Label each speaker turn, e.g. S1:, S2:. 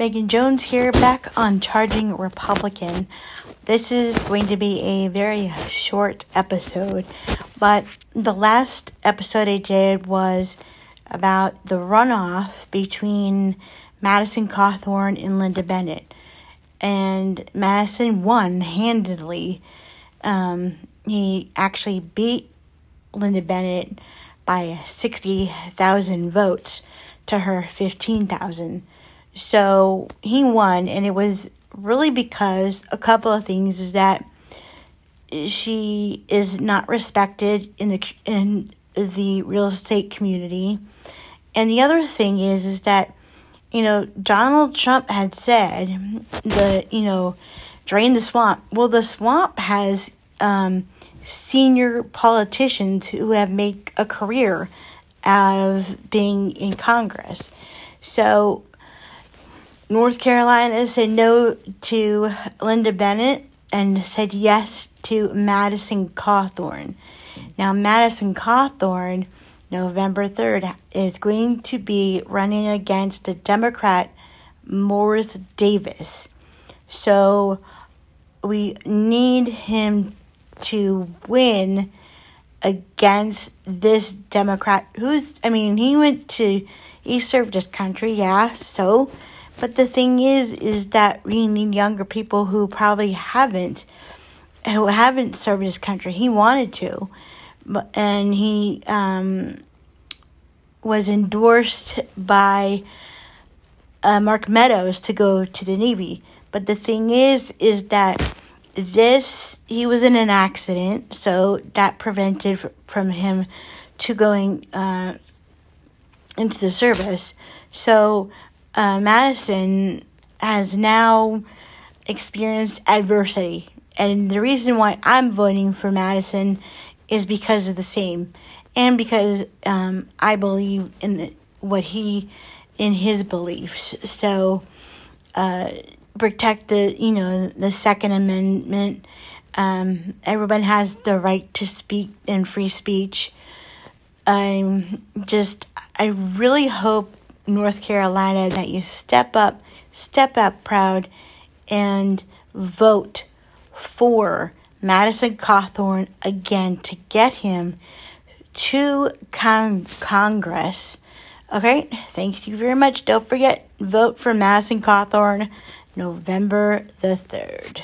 S1: Megan Jones here, back on Charging Republican. This is going to be a very short episode, but the last episode I did was about the runoff between Madison Cawthorn and Lynda Bennett. And Madison won handedly. Um, he actually beat Lynda Bennett by 60,000 votes to her 15,000. So he won, and it was really because a couple of things is that she is not respected in the in the real estate community, and the other thing is is that you know Donald Trump had said the you know drain the swamp. Well, the swamp has um, senior politicians who have made a career out of being in Congress. So North Carolina said no to Lynda Bennett and said yes to Madison Cawthorn. Now, Madison Cawthorn, November 3rd, is going to be running against the Democrat Morris Davis. So, we need him to win against this Democrat who's, I mean, he went to, he served his country, yeah, so, but the thing is, is that we need younger people who probably haven't, who haven't served his country. He wanted to, but, and he, um, was endorsed by uh, Mark Meadows to go to the Navy. But the thing is, is that this he was in an accident, so that prevented from him to going uh, into the service. So uh, Madison has now experienced adversity, and the reason why I'm voting for Madison is because of the same, and because um, I believe in the, what he in his beliefs. So. Uh, protect the you know the Second Amendment. Um, everyone has the right to speak and free speech. I'm just I really hope North Carolina that you step up, step up proud, and vote for Madison Cawthorn again to get him to con- Congress. Okay, thank you very much. Don't forget, vote for Madison Cawthorn November the 3rd.